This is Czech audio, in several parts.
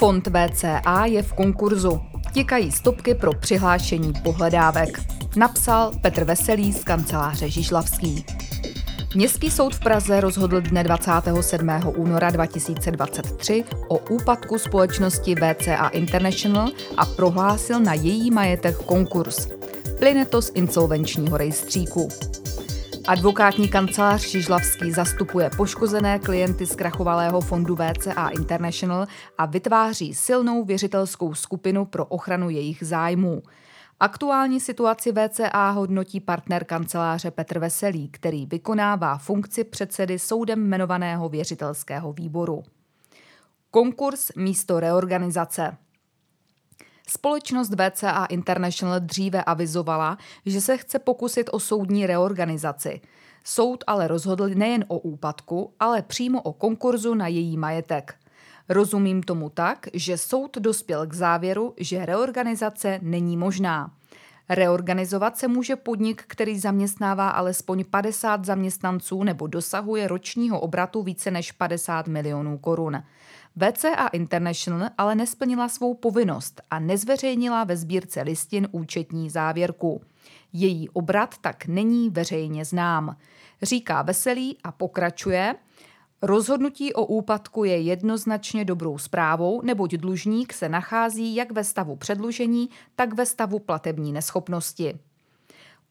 Fond VCA je v konkurzu. Tikají stopky pro přihlášení pohledávek. Napsal Petr Veselý z kanceláře Žižlavský. Městský soud v Praze rozhodl dne 27. února 2023 o úpadku společnosti VCA International a prohlásil na její majetek konkurs. Plyne to z insolvenčního rejstříku. Advokátní kancelář Šižlavský zastupuje poškozené klienty zkrachovalého fondu VCA International a vytváří silnou věřitelskou skupinu pro ochranu jejich zájmů. Aktuální situaci VCA hodnotí partner kanceláře Petr Veselý, který vykonává funkci předsedy soudem jmenovaného věřitelského výboru. Konkurs místo reorganizace. Společnost VCA International dříve avizovala, že se chce pokusit o soudní reorganizaci. Soud ale rozhodl nejen o úpadku, ale přímo o konkurzu na její majetek. Rozumím tomu tak, že soud dospěl k závěru, že reorganizace není možná. Reorganizovat se může podnik, který zaměstnává alespoň 50 zaměstnanců nebo dosahuje ročního obratu více než 50 milionů korun. VCA International ale nesplnila svou povinnost a nezveřejnila ve sbírce listin účetní závěrku. Její obrat tak není veřejně znám. Říká Veselý a pokračuje, Rozhodnutí o úpadku je jednoznačně dobrou zprávou, neboť dlužník se nachází jak ve stavu předlužení, tak ve stavu platební neschopnosti.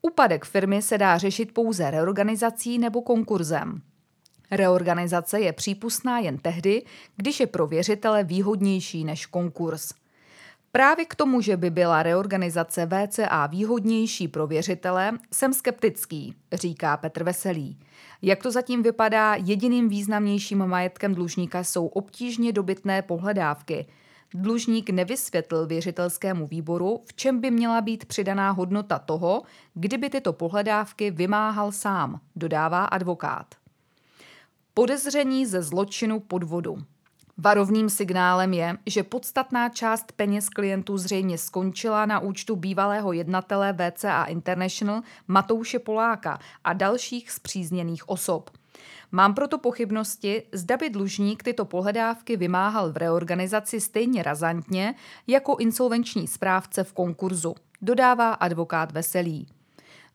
Úpadek firmy se dá řešit pouze reorganizací nebo konkurzem. Reorganizace je přípustná jen tehdy, když je pro věřitele výhodnější než konkurs. Právě k tomu, že by byla reorganizace VCA výhodnější pro věřitele, jsem skeptický, říká Petr Veselý. Jak to zatím vypadá, jediným významnějším majetkem dlužníka jsou obtížně dobytné pohledávky. Dlužník nevysvětlil věřitelskému výboru, v čem by měla být přidaná hodnota toho, kdyby tyto pohledávky vymáhal sám, dodává advokát. Podezření ze zločinu podvodu. Varovným signálem je, že podstatná část peněz klientů zřejmě skončila na účtu bývalého jednatele VCA International Matouše Poláka a dalších zpřízněných osob. Mám proto pochybnosti, zda by dlužník tyto pohledávky vymáhal v reorganizaci stejně razantně jako insolvenční správce v konkurzu, dodává advokát Veselý.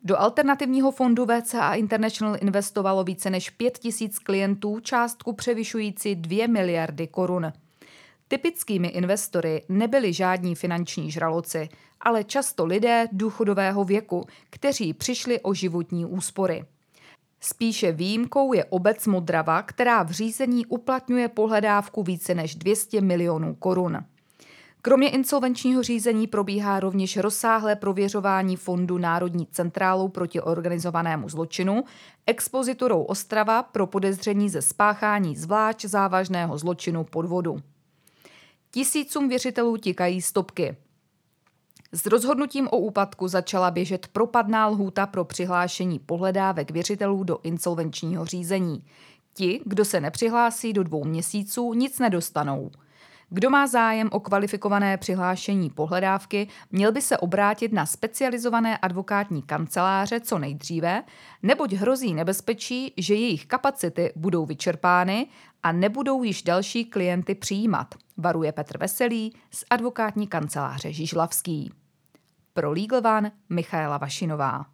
Do alternativního fondu VCA International investovalo více než 5 tisíc klientů částku převyšující 2 miliardy korun. Typickými investory nebyli žádní finanční žraloci, ale často lidé důchodového věku, kteří přišli o životní úspory. Spíše výjimkou je obec Modrava, která v řízení uplatňuje pohledávku více než 200 milionů korun. Kromě insolvenčního řízení probíhá rovněž rozsáhlé prověřování fondu Národní centrálou proti organizovanému zločinu, expoziturou Ostrava pro podezření ze spáchání zvlášť závažného zločinu podvodu. Tisícům věřitelů tikají stopky. S rozhodnutím o úpadku začala běžet propadná lhůta pro přihlášení pohledávek věřitelů do insolvenčního řízení. Ti, kdo se nepřihlásí do dvou měsíců, nic nedostanou – kdo má zájem o kvalifikované přihlášení pohledávky, měl by se obrátit na specializované advokátní kanceláře co nejdříve, neboť hrozí nebezpečí, že jejich kapacity budou vyčerpány a nebudou již další klienty přijímat, varuje Petr Veselý z advokátní kanceláře Žižlavský. Pro Legal One Michaela Vašinová.